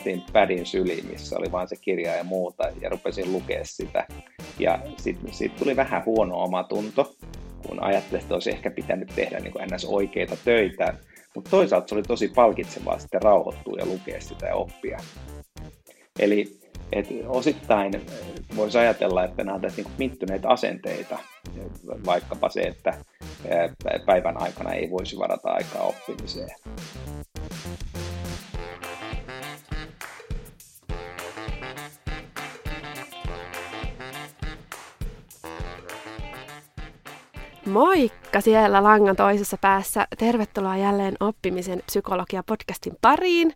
ladattiin pädin syliin, missä oli vain se kirja ja muuta, ja rupesin lukea sitä. Ja sitten sit tuli vähän huono omatunto, kun ajattelin, että olisi ehkä pitänyt tehdä niin kuin ns. oikeita töitä, mutta toisaalta se oli tosi palkitsevaa sitten rauhoittua ja lukea sitä ja oppia. Eli et osittain voisi ajatella, että nämä ovat niin mittyneitä asenteita, vaikkapa se, että päivän aikana ei voisi varata aikaa oppimiseen. Moikka siellä langan toisessa päässä. Tervetuloa jälleen oppimisen psykologia-podcastin pariin.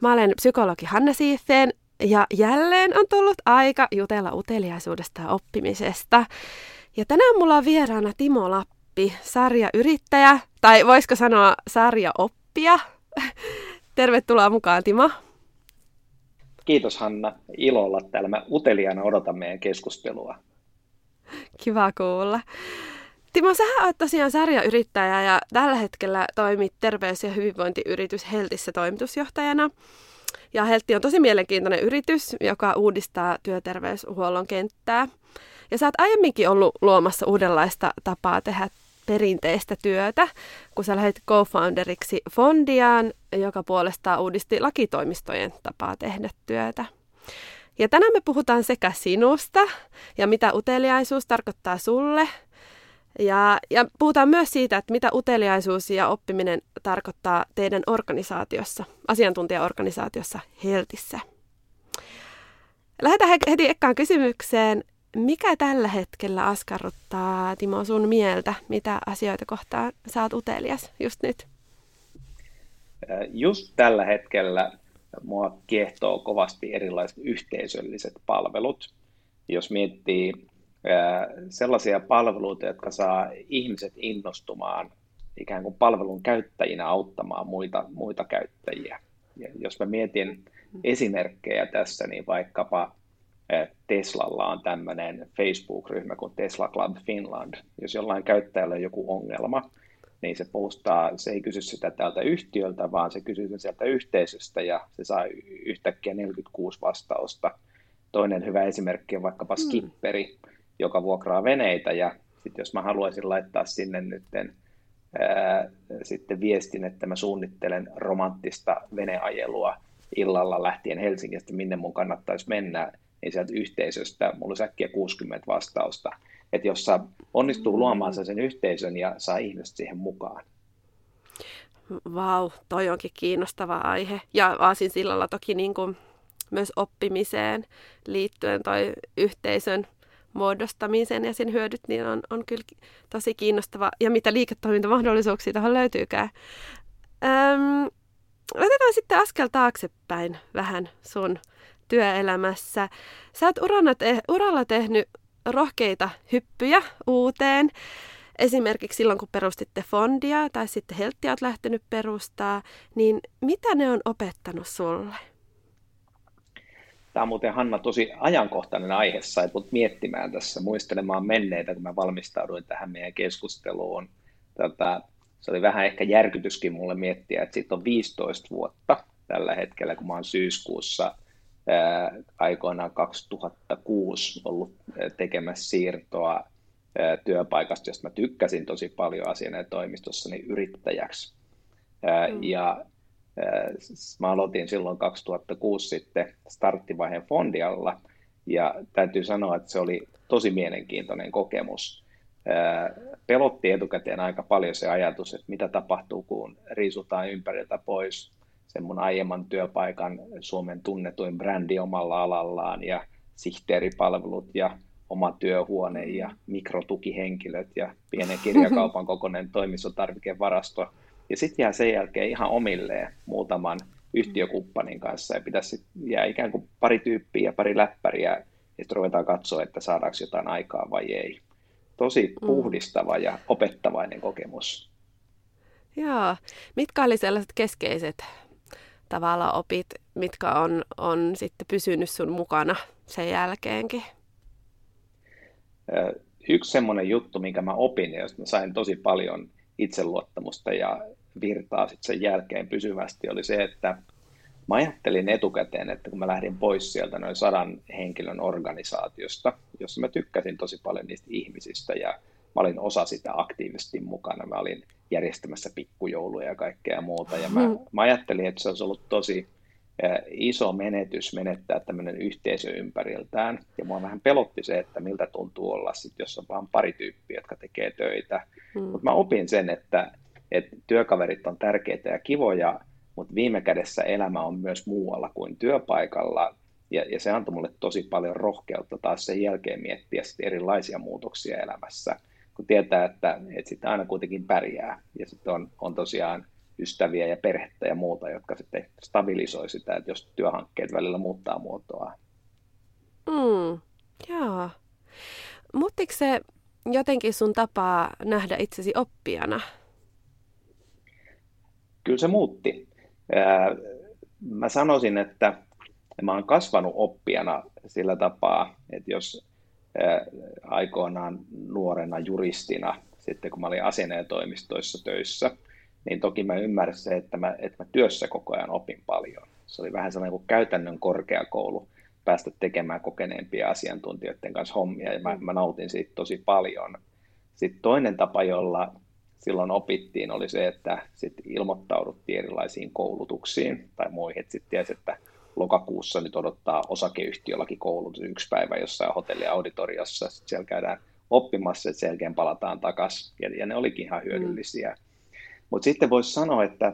Mä olen psykologi Hanna Siiffeen ja jälleen on tullut aika jutella uteliaisuudesta ja oppimisesta. Ja tänään mulla on vieraana Timo Lappi, sarjayrittäjä, tai voisiko sanoa sarjaoppija. Tervetuloa mukaan, Timo. Kiitos Hanna. Ilo olla täällä. Mä uteliaana odotan meidän keskustelua. Kiva kuulla. Timo, sä oot tosiaan sarjayrittäjä ja tällä hetkellä toimit terveys- ja hyvinvointiyritys Heltissä toimitusjohtajana. Ja Heltti on tosi mielenkiintoinen yritys, joka uudistaa työterveyshuollon kenttää. Ja sä oot aiemminkin ollut luomassa uudenlaista tapaa tehdä perinteistä työtä, kun sä lähdit co-founderiksi Fondiaan, joka puolestaan uudisti lakitoimistojen tapaa tehdä työtä. Ja tänään me puhutaan sekä sinusta ja mitä uteliaisuus tarkoittaa sulle – ja, ja puhutaan myös siitä, että mitä uteliaisuus ja oppiminen tarkoittaa teidän organisaatiossa, asiantuntijaorganisaatiossa Heltissä. Lähdetään heti ekkaan kysymykseen. Mikä tällä hetkellä askarruttaa, Timo, sun mieltä? Mitä asioita kohtaan saat utelias just nyt? Just tällä hetkellä mua kiehtoo kovasti erilaiset yhteisölliset palvelut. Jos miettii sellaisia palveluita, jotka saa ihmiset innostumaan ikään kuin palvelun käyttäjinä auttamaan muita, muita käyttäjiä. Ja jos mä mietin esimerkkejä tässä, niin vaikkapa Teslalla on tämmöinen Facebook-ryhmä kuin Tesla Club Finland. Jos jollain käyttäjällä on joku ongelma, niin se postaa, se ei kysy sitä tältä yhtiöltä, vaan se kysyy sen sieltä yhteisöstä ja se saa yhtäkkiä 46 vastausta. Toinen hyvä esimerkki on vaikkapa mm. Joka vuokraa veneitä ja sitten jos mä haluaisin laittaa sinne nytten ää, sitten viestin, että mä suunnittelen romanttista veneajelua illalla lähtien Helsingistä, minne mun kannattaisi mennä, niin sieltä yhteisöstä mulla on äkkiä 60 vastausta. Että jos onnistuu luomaan sen yhteisön ja saa ihmiset siihen mukaan. Vau, toi onkin kiinnostava aihe. Ja Aasin sillalla toki niin kuin myös oppimiseen liittyen toi yhteisön muodostamisen ja sen hyödyt, niin on, on kyllä tosi kiinnostava. Ja mitä liiketoimintamahdollisuuksia tähän löytyykään. Öm, otetaan sitten askel taaksepäin vähän sun työelämässä. Sä oot urana te- uralla tehnyt rohkeita hyppyjä uuteen. Esimerkiksi silloin, kun perustitte fondia tai sitten Helttiä oot lähtenyt perustaa, niin mitä ne on opettanut sulle? Tämä on muuten Hanna tosi ajankohtainen aihe, sai mut miettimään tässä, muistelemaan menneitä, kun mä valmistauduin tähän meidän keskusteluun. Tätä, se oli vähän ehkä järkytyskin mulle miettiä, että siitä on 15 vuotta tällä hetkellä, kun mä oon syyskuussa ää, aikoinaan 2006 ollut tekemässä siirtoa ää, työpaikasta, josta mä tykkäsin tosi paljon asiana toimistossani yrittäjäksi. Ää, mm. Ja Mä aloitin silloin 2006 sitten starttivaiheen fondialla ja täytyy sanoa, että se oli tosi mielenkiintoinen kokemus. Pelotti etukäteen aika paljon se ajatus, että mitä tapahtuu, kun riisutaan ympäriltä pois sen mun aiemman työpaikan Suomen tunnetuin brändi omalla alallaan ja sihteeripalvelut ja oma työhuone ja mikrotukihenkilöt ja pienen kirjakaupan kokoinen toimistotarvikevarasto – ja sitten jää sen jälkeen ihan omilleen muutaman yhtiökumppanin kanssa ja pitäisi jää ikään kuin pari tyyppiä ja pari läppäriä ja sitten ruvetaan katsoa, että saadaanko jotain aikaa vai ei. Tosi mm. puhdistava ja opettavainen kokemus. Joo. Mitkä oli sellaiset keskeiset tavalla opit, mitkä on, on sitten pysynyt sun mukana sen jälkeenkin? Yksi semmoinen juttu, minkä mä opin ja josta mä sain tosi paljon itseluottamusta ja virtaa sitten sen jälkeen pysyvästi oli se, että mä ajattelin etukäteen, että kun mä lähdin pois sieltä noin sadan henkilön organisaatiosta, jossa mä tykkäsin tosi paljon niistä ihmisistä ja mä olin osa sitä aktiivisesti mukana. Mä olin järjestämässä pikkujouluja ja kaikkea muuta. Ja mä, hmm. mä ajattelin, että se olisi ollut tosi iso menetys menettää tämmöinen yhteisö ympäriltään. Ja mua vähän pelotti se, että miltä tuntuu olla sit, jos on vain pari tyyppiä, jotka tekee töitä. Hmm. Mutta mä opin sen, että, että työkaverit on tärkeitä ja kivoja, mutta viime kädessä elämä on myös muualla kuin työpaikalla. Ja, ja se antoi mulle tosi paljon rohkeutta taas sen jälkeen miettiä sit erilaisia muutoksia elämässä, kun tietää, että, että sitten aina kuitenkin pärjää. Ja sitten on, on tosiaan ystäviä ja perhettä ja muuta, jotka sitten stabilisoi sitä, että jos työhankkeet välillä muuttaa muotoa. Mm, joo. Muuttiko se jotenkin sun tapaa nähdä itsesi oppijana? Kyllä se muutti. Mä sanoisin, että mä oon kasvanut oppijana sillä tapaa, että jos aikoinaan nuorena juristina, sitten kun mä olin asianajotoimistoissa töissä, niin toki mä ymmärsin että mä, että mä työssä koko ajan opin paljon. Se oli vähän sellainen kuin käytännön korkeakoulu, päästä tekemään kokeneempia asiantuntijoiden kanssa hommia, ja mä, mä nautin siitä tosi paljon. Sitten toinen tapa, jolla silloin opittiin, oli se, että sitten ilmoittauduttiin erilaisiin koulutuksiin tai muihin, että sitten tiesi, että lokakuussa nyt odottaa osakeyhtiölläkin koulutus yksi päivä jossain hotelliauditoriossa, sitten siellä käydään oppimassa, että sen jälkeen palataan takaisin, ja, ja ne olikin ihan hyödyllisiä. Mm. Mutta sitten voisi sanoa, että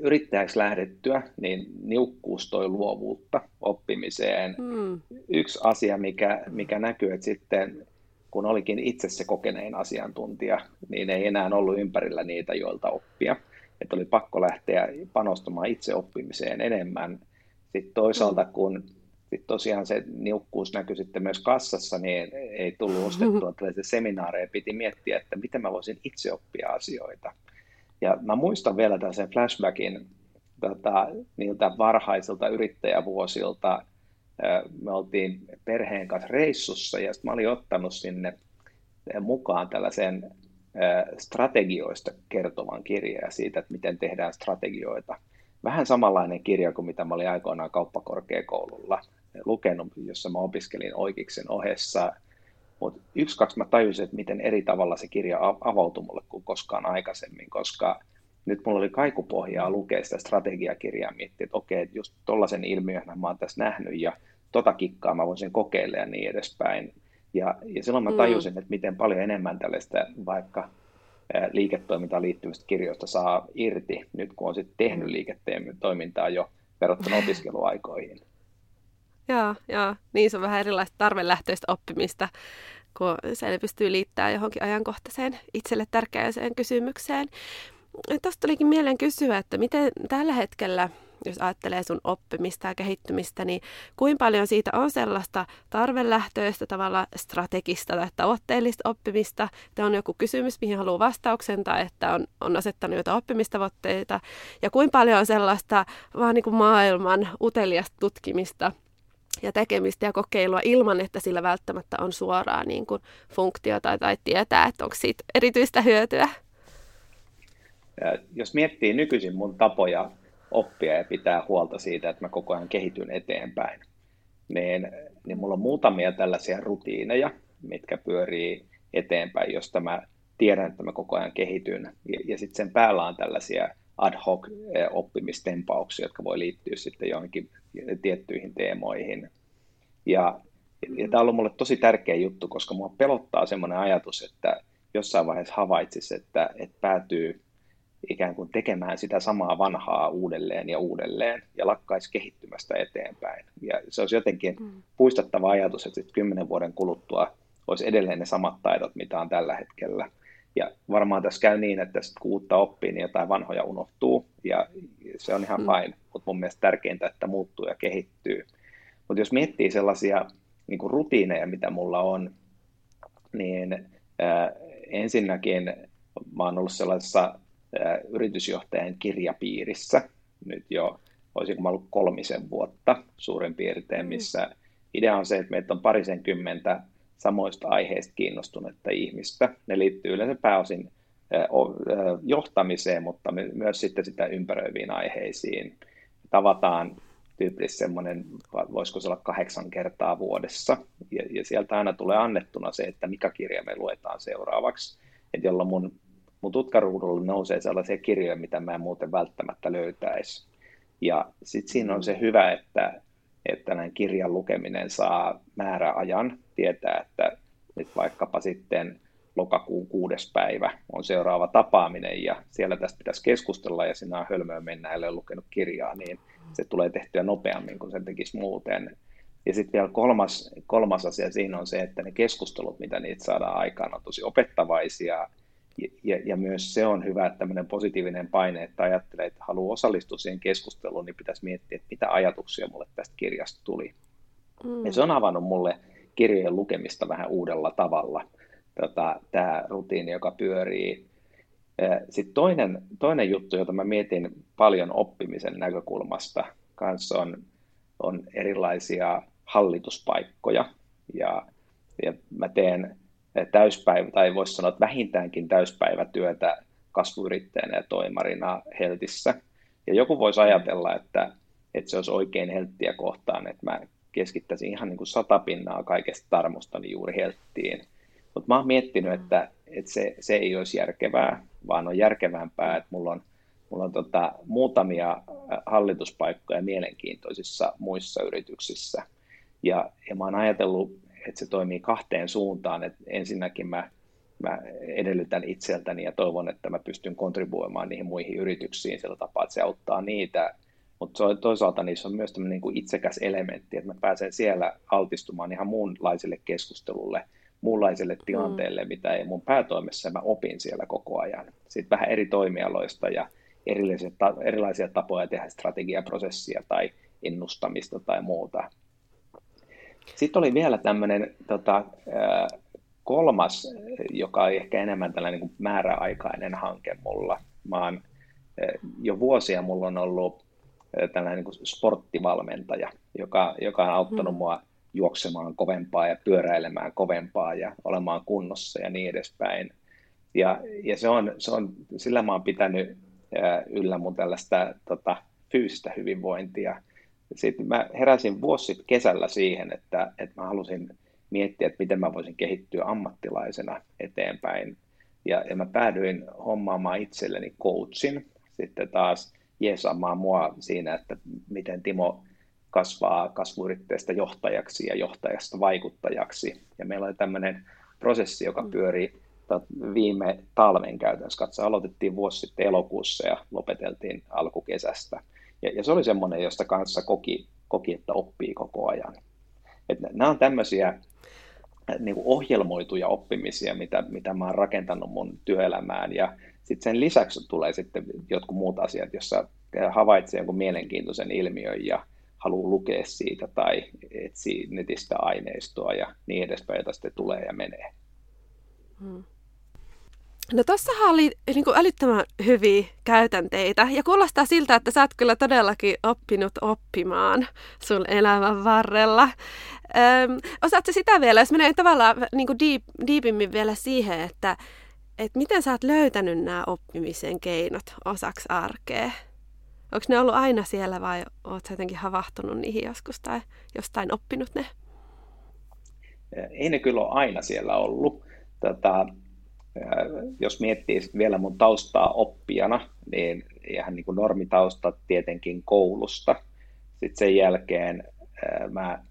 yrittäjäksi lähdettyä, niin niukkuus toi luovuutta oppimiseen. Mm. Yksi asia, mikä, mikä näkyy, että sitten kun olikin itse se kokenein asiantuntija, niin ei enää ollut ympärillä niitä, joilta oppia. Että oli pakko lähteä panostamaan itse oppimiseen enemmän. Sitten toisaalta, mm. kun sit tosiaan se niukkuus näkyi sitten myös kassassa, niin ei tullut ostettua tällaisia seminaareja. Piti miettiä, että miten mä voisin itse oppia asioita. Ja mä muistan vielä tällaisen flashbackin tota, niiltä varhaisilta yrittäjävuosilta. Me oltiin perheen kanssa reissussa ja mä olin ottanut sinne mukaan tällaisen strategioista kertovan kirjan siitä, että miten tehdään strategioita. Vähän samanlainen kirja kuin mitä mä olin aikoinaan kauppakorkeakoululla lukenut, jossa mä opiskelin oikeiksen ohessa. Mutta yksi, kaksi mä tajusin, että miten eri tavalla se kirja avautui mulle kuin koskaan aikaisemmin, koska nyt mulla oli kaikupohjaa lukea sitä strategiakirjaa, miettiä, että okei, just tollaisen ilmiön mä oon tässä nähnyt ja tota kikkaa mä voisin kokeilla ja niin edespäin. Ja, ja silloin mä mm. tajusin, mm. että miten paljon enemmän tällaista vaikka liiketoimintaan liittyvistä kirjoista saa irti, nyt kun on sitten tehnyt mm. liiketoimintaa jo verrattuna opiskeluaikoihin. Joo, joo. Niin se on vähän erilaista tarvelähtöistä oppimista, kun se pystyy liittämään johonkin ajankohtaiseen itselle tärkeäseen kysymykseen. Tuosta tulikin mieleen kysyä, että miten tällä hetkellä, jos ajattelee sun oppimista ja kehittymistä, niin kuinka paljon siitä on sellaista tarvelähtöistä tavalla strategista tai tavoitteellista oppimista, että on joku kysymys, mihin haluaa vastauksen tai että on, on asettanut jotain oppimistavoitteita ja kuinka paljon on sellaista vaan niin kuin maailman uteliasta tutkimista ja tekemistä ja kokeilua ilman, että sillä välttämättä on suoraa niin kuin funktiota tai tietää, että onko siitä erityistä hyötyä. Ja jos miettii nykyisin mun tapoja oppia ja pitää huolta siitä, että mä koko ajan kehityn eteenpäin, niin, niin mulla on muutamia tällaisia rutiineja, mitkä pyörii eteenpäin, josta mä tiedän, että mä koko ajan kehityn. Ja, ja sitten sen päällä on tällaisia ad hoc eh, oppimistempauksia, jotka voi liittyä sitten johonkin tiettyihin teemoihin. Ja, ja tämä on ollut mulle tosi tärkeä juttu, koska mua pelottaa semmoinen ajatus, että jossain vaiheessa havaitsisi, että, että päätyy ikään kuin tekemään sitä samaa vanhaa uudelleen ja uudelleen ja lakkaisi kehittymästä eteenpäin. Ja se olisi jotenkin mm. puistattava ajatus, että sitten kymmenen vuoden kuluttua olisi edelleen ne samat taidot, mitä on tällä hetkellä. Ja varmaan tässä käy niin, että sitten kun uutta oppii, niin jotain vanhoja unohtuu ja se on ihan mm. fine, mutta mun mielestä tärkeintä, että muuttuu ja kehittyy. Mutta jos miettii sellaisia niin kuin rutiineja, mitä mulla on, niin äh, ensinnäkin mä oon ollut sellaisessa yritysjohtajan kirjapiirissä nyt jo, olisiko mä ollut kolmisen vuotta suurin piirtein, mm. missä idea on se, että meitä on parisenkymmentä samoista aiheista kiinnostunutta ihmistä. Ne liittyy yleensä pääosin johtamiseen, mutta myös sitten sitä ympäröiviin aiheisiin. tavataan tyypillisesti semmoinen, voisiko se olla kahdeksan kertaa vuodessa, ja, ja sieltä aina tulee annettuna se, että mikä kirja me luetaan seuraavaksi, että jolloin mun, mun tutkaruudulle nousee sellaisia kirjoja, mitä mä en muuten välttämättä löytäisi. Ja sitten siinä on se hyvä, että, että näin kirjan lukeminen saa määräajan, tietää, että nyt vaikkapa sitten lokakuun kuudes päivä on seuraava tapaaminen ja siellä tästä pitäisi keskustella ja sinä on hölmöön mennä, ellei lukenut kirjaa, niin se tulee tehtyä nopeammin kuin se tekisi muuten. Ja sitten vielä kolmas, kolmas asia siinä on se, että ne keskustelut, mitä niitä saadaan aikaan, on tosi opettavaisia. Ja, ja, myös se on hyvä, että tämmöinen positiivinen paine, että ajattelee, että haluaa osallistua siihen keskusteluun, niin pitäisi miettiä, että mitä ajatuksia mulle tästä kirjasta tuli. Mm. Ja se on avannut mulle kirjojen lukemista vähän uudella tavalla. Tota, Tämä rutiini, joka pyörii sitten toinen, toinen juttu, jota mä mietin paljon oppimisen näkökulmasta, kanssa on, on erilaisia hallituspaikkoja. Ja, ja mä teen täyspäivä, tai voisi sanoa, että vähintäänkin täyspäivätyötä kasvuyrittäjänä ja toimarina Heltissä. Ja joku voisi ajatella, että, että se olisi oikein Helttiä kohtaan, että mä keskittäisin ihan niin kuin satapinnaa kaikesta tarmostani juuri Helttiin. Mutta mä oon miettinyt, että, että se, se ei olisi järkevää, vaan on järkevämpää, että mulla on, mulla on tota, muutamia hallituspaikkoja mielenkiintoisissa muissa yrityksissä. Ja, ja mä oon ajatellut, että se toimii kahteen suuntaan. Että ensinnäkin mä, mä edellytän itseltäni ja toivon, että mä pystyn kontribuoimaan niihin muihin yrityksiin sillä tapaa, että se auttaa niitä. Mutta toisaalta niissä on myös tämmöinen niin itsekäs elementti, että mä pääsen siellä altistumaan ihan muunlaiselle keskustelulle – muunlaiselle mm. tilanteelle, mm. mitä ei mun päätoimessa mä opin siellä koko ajan. Sitten vähän eri toimialoista ja erilaisia, erilaisia tapoja tehdä strategiaprosessia tai ennustamista tai muuta. Sitten oli vielä tämmöinen tota, kolmas, joka on ehkä enemmän tällainen niin määräaikainen hanke mulla. Mä oon, jo vuosia mulla on ollut tällainen niin sporttivalmentaja, joka, joka on auttanut mm. mua juoksemaan kovempaa ja pyöräilemään kovempaa ja olemaan kunnossa ja niin edespäin. Ja, ja se on, se on, sillä mä oon pitänyt yllä mun tällaista tota, fyysistä hyvinvointia. Sitten mä heräsin vuosi sitten kesällä siihen, että, että mä halusin miettiä, että miten mä voisin kehittyä ammattilaisena eteenpäin. Ja, ja mä päädyin hommaamaan itselleni coachin, sitten taas jeesaamaan mua siinä, että miten Timo kasvaa kasvuyrittäjästä johtajaksi ja johtajasta vaikuttajaksi. Ja meillä oli tämmöinen prosessi, joka mm. pyöri viime talven käytännössä. Katso, aloitettiin vuosi sitten elokuussa ja lopeteltiin alkukesästä. Ja, ja se oli semmoinen, josta kanssa koki, koki, että oppii koko ajan. Et nämä on tämmöisiä äh, niin kuin ohjelmoituja oppimisia, mitä, mitä mä oon rakentanut mun työelämään. Ja sitten sen lisäksi tulee sitten jotkut muut asiat, jossa havaitsee jonkun mielenkiintoisen ilmiön ja haluaa lukea siitä tai etsiä netistä aineistoa ja niin edespäin, jota sitten tulee ja menee. Hmm. No tossahan oli niin kuin älyttömän hyviä käytänteitä ja kuulostaa siltä, että sä oot kyllä todellakin oppinut oppimaan sun elämän varrella. Öm, osaatko sitä vielä, jos menee tavallaan niin kuin deep, deepimmin vielä siihen, että, että miten sä oot löytänyt nämä oppimisen keinot osaksi arkea? Onko ne ollut aina siellä vai oletko jotenkin havahtunut niihin joskus tai jostain oppinut ne? Ei ne kyllä ole aina siellä ollut. Tätä, jos miettii vielä mun taustaa oppijana, niin ihan niin kuin normitausta tietenkin koulusta. Sitten sen jälkeen mä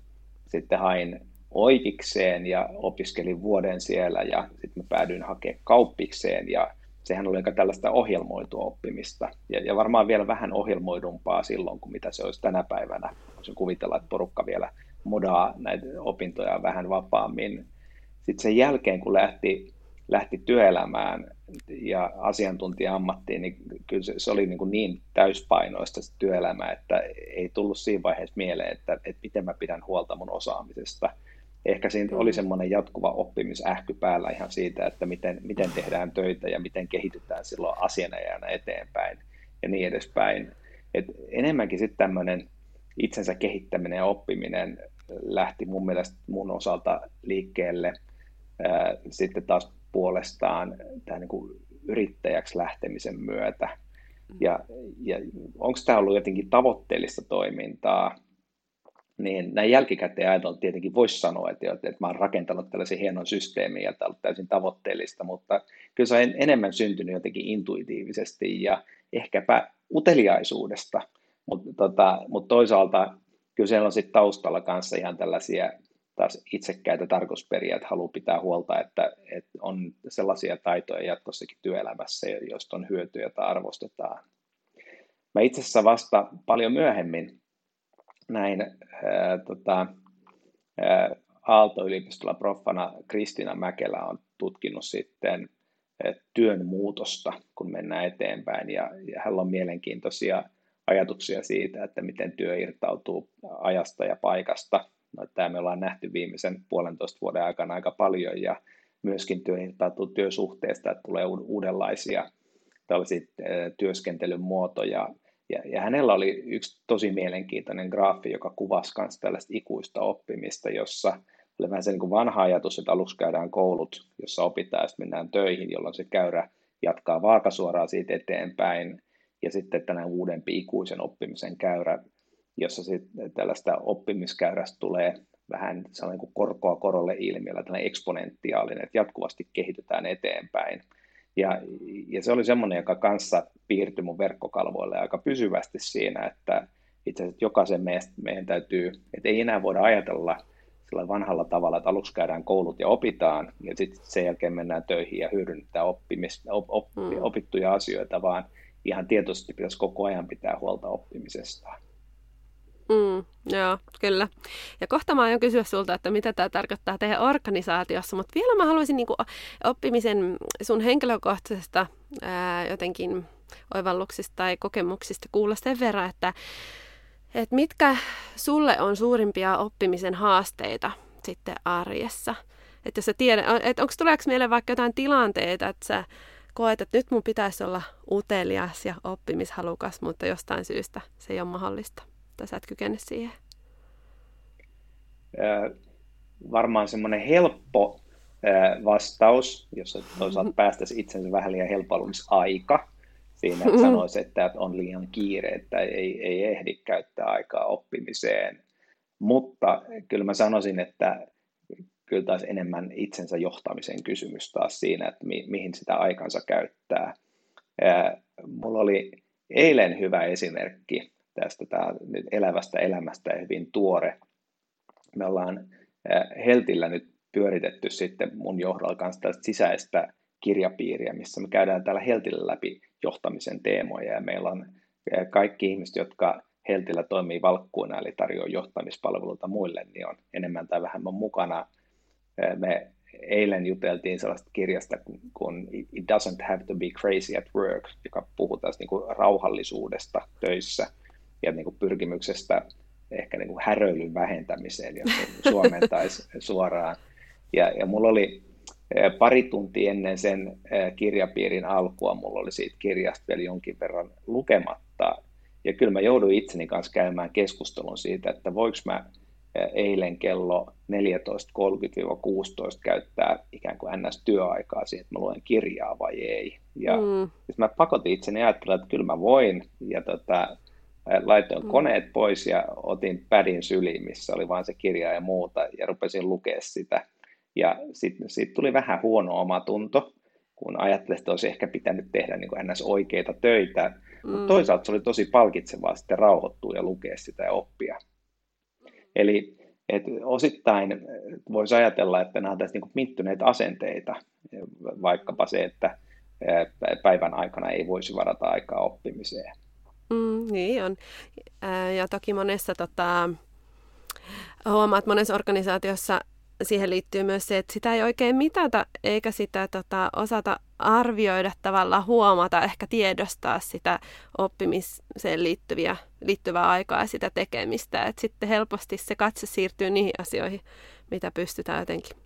sitten hain oikikseen ja opiskelin vuoden siellä ja sitten mä päädyin hakemaan kauppikseen ja sehän oli aika tällaista ohjelmoitua oppimista, ja, ja varmaan vielä vähän ohjelmoidumpaa silloin, kuin mitä se olisi tänä päivänä. Voisin kuvitella, että porukka vielä modaa näitä opintoja vähän vapaammin. Sitten sen jälkeen, kun lähti, lähti työelämään ja asiantuntija-ammattiin, niin kyllä se, se oli niin, kuin niin täyspainoista se työelämä, että ei tullut siinä vaiheessa mieleen, että, että miten mä pidän huolta mun osaamisesta – ehkä siinä oli semmoinen jatkuva oppimisähky päällä ihan siitä, että miten, miten tehdään töitä ja miten kehitytään silloin asianajana eteenpäin ja niin edespäin. Et enemmänkin sitten tämmöinen itsensä kehittäminen ja oppiminen lähti mun mielestä mun osalta liikkeelle. Sitten taas puolestaan tämän niin kuin yrittäjäksi lähtemisen myötä. Ja, ja onko tämä ollut jotenkin tavoitteellista toimintaa, niin näin jälkikäteen ajatellen tietenkin voisi sanoa, että, että mä oon rakentanut tällaisen hienon systeemin ja tämä on täysin tavoitteellista, mutta kyllä se on enemmän syntynyt jotenkin intuitiivisesti ja ehkäpä uteliaisuudesta, mutta tota, mut toisaalta kyllä siellä on sitten taustalla kanssa ihan tällaisia taas itsekkäitä tarkoitusperiä, että haluaa pitää huolta, että, että on sellaisia taitoja jatkossakin työelämässä, joista on hyötyä, jota arvostetaan. Mä itse asiassa vasta paljon myöhemmin näin ää, tota, ää, Aalto-yliopistolla proffana Kristiina Mäkelä on tutkinut sitten työn muutosta, kun mennään eteenpäin, ja, ja hänellä on mielenkiintoisia ajatuksia siitä, että miten työ irtautuu ajasta ja paikasta. No, tämä me ollaan nähty viimeisen puolentoista vuoden aikana aika paljon, ja myöskin työ irtautuu työsuhteesta, että tulee uudenlaisia tällaisia työskentelyn muotoja, ja, ja hänellä oli yksi tosi mielenkiintoinen graafi, joka kuvasi myös tällaista ikuista oppimista, jossa oli vähän se niin kuin vanha ajatus, että aluksi käydään koulut, jossa opitaan ja sitten mennään töihin, jolloin se käyrä jatkaa vaakasuoraan siitä eteenpäin. Ja sitten tänä uudempi ikuisen oppimisen käyrä, jossa sitten tällaista oppimiskäyrästä tulee vähän sellainen kuin korkoa korolle ilmiöllä, tällainen eksponentiaalinen, että jatkuvasti kehitytään eteenpäin. Ja, ja se oli semmoinen, joka kanssa piirtyi mun verkkokalvoille aika pysyvästi siinä, että itse asiassa jokaisen meistä, meidän täytyy, että ei enää voida ajatella sillä vanhalla tavalla, että aluksi käydään koulut ja opitaan, ja sitten sen jälkeen mennään töihin ja hyödynnetään oppimis, op, op, mm. opittuja asioita, vaan ihan tietoisesti pitäisi koko ajan pitää huolta oppimisesta. Mm, joo, kyllä. Ja kohta mä aion kysyä sulta, että mitä tämä tarkoittaa teidän organisaatiossa, mutta vielä mä haluaisin niin kuin, oppimisen sun henkilökohtaisesta ää, jotenkin oivalluksista tai kokemuksista kuulla sen verran, että, että mitkä sulle on suurimpia oppimisen haasteita sitten arjessa? Että jos sä tiedät, että onko tuleeko mieleen vaikka jotain tilanteita, että sä koet, että nyt mun pitäisi olla utelias ja oppimishalukas, mutta jostain syystä se ei ole mahdollista tai sä et kykene siihen? varmaan semmoinen helppo vastaus, jos toisaalta päästäisiin itsensä vähän liian helpollumisaika siinä, että sanoisi, että on liian kiire, että ei, ei ehdi käyttää aikaa oppimiseen. Mutta kyllä mä sanoisin, että kyllä taas enemmän itsensä johtamisen kysymys taas siinä, että mi- mihin sitä aikansa käyttää. Mulla oli eilen hyvä esimerkki tästä tää, nyt elävästä elämästä ja hyvin tuore. Me ollaan Heltillä nyt pyöritetty sitten mun johdolla kanssa tästä sisäistä kirjapiiriä, missä me käydään täällä Heltillä läpi johtamisen teemoja ja meillä on kaikki ihmiset, jotka Heltillä toimii valkkuina eli tarjoaa johtamispalveluita muille, niin on enemmän tai vähemmän mukana. Me eilen juteltiin sellaista kirjasta kuin It doesn't have to be crazy at work, joka puhuu tästä niin kuin rauhallisuudesta töissä ja niin kuin pyrkimyksestä ehkä niin kuin häröilyn vähentämiseen, jos suomentaisi suoraan. Ja, ja mulla oli pari tuntia ennen sen kirjapiirin alkua, mulla oli siitä kirjasta vielä jonkin verran lukematta. Ja kyllä mä jouduin itseni kanssa käymään keskustelun siitä, että voiko mä eilen kello 14.30-16 käyttää ikään kuin ns-työaikaa siihen, että mä luen kirjaa vai ei. Ja mm. mä pakotin itseni ajattelemaan, että kyllä mä voin. Ja tota, laitoin mm. koneet pois ja otin pädin syliin, missä oli vain se kirja ja muuta, ja rupesin lukea sitä. Ja sitten sit tuli vähän huono omatunto, kun ajattelin, että olisi ehkä pitänyt tehdä niin kuin ns. oikeita töitä. Mm. Mutta toisaalta se oli tosi palkitsevaa sitten rauhoittua ja lukea sitä ja oppia. Eli et osittain voisi ajatella, että nämä ovat niin mittyneitä asenteita, vaikkapa se, että päivän aikana ei voisi varata aikaa oppimiseen. Mm, niin on. Ja toki monessa tota, huomaat, monessa organisaatiossa siihen liittyy myös se, että sitä ei oikein mitata eikä sitä tota, osata arvioida tavallaan huomata, ehkä tiedostaa sitä oppimiseen liittyviä, liittyvää aikaa ja sitä tekemistä. Et sitten helposti se katse siirtyy niihin asioihin, mitä pystytään jotenkin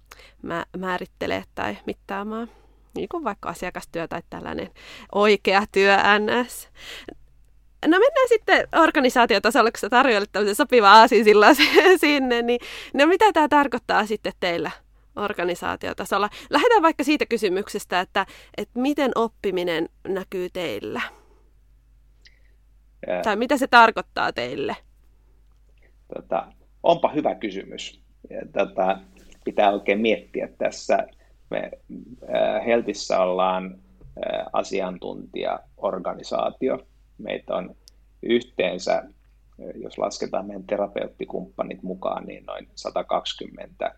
määrittelemään tai mittaamaan. Niin kuin vaikka asiakastyö tai tällainen oikea työ NS. No mennään sitten organisaatiotasolla, kun sä tarjoilet tämmöisen sopivan aasinsillan sinne, niin no mitä tämä tarkoittaa sitten teillä organisaatiotasolla? Lähdetään vaikka siitä kysymyksestä, että, että miten oppiminen näkyy teillä? Tai mitä se tarkoittaa teille? Tota, onpa hyvä kysymys. Ja, tota, pitää oikein miettiä tässä. Me äh, Heltissä ollaan asiantuntijaorganisaatio. Meitä on yhteensä, jos lasketaan meidän terapeuttikumppanit mukaan, niin noin 120 äh,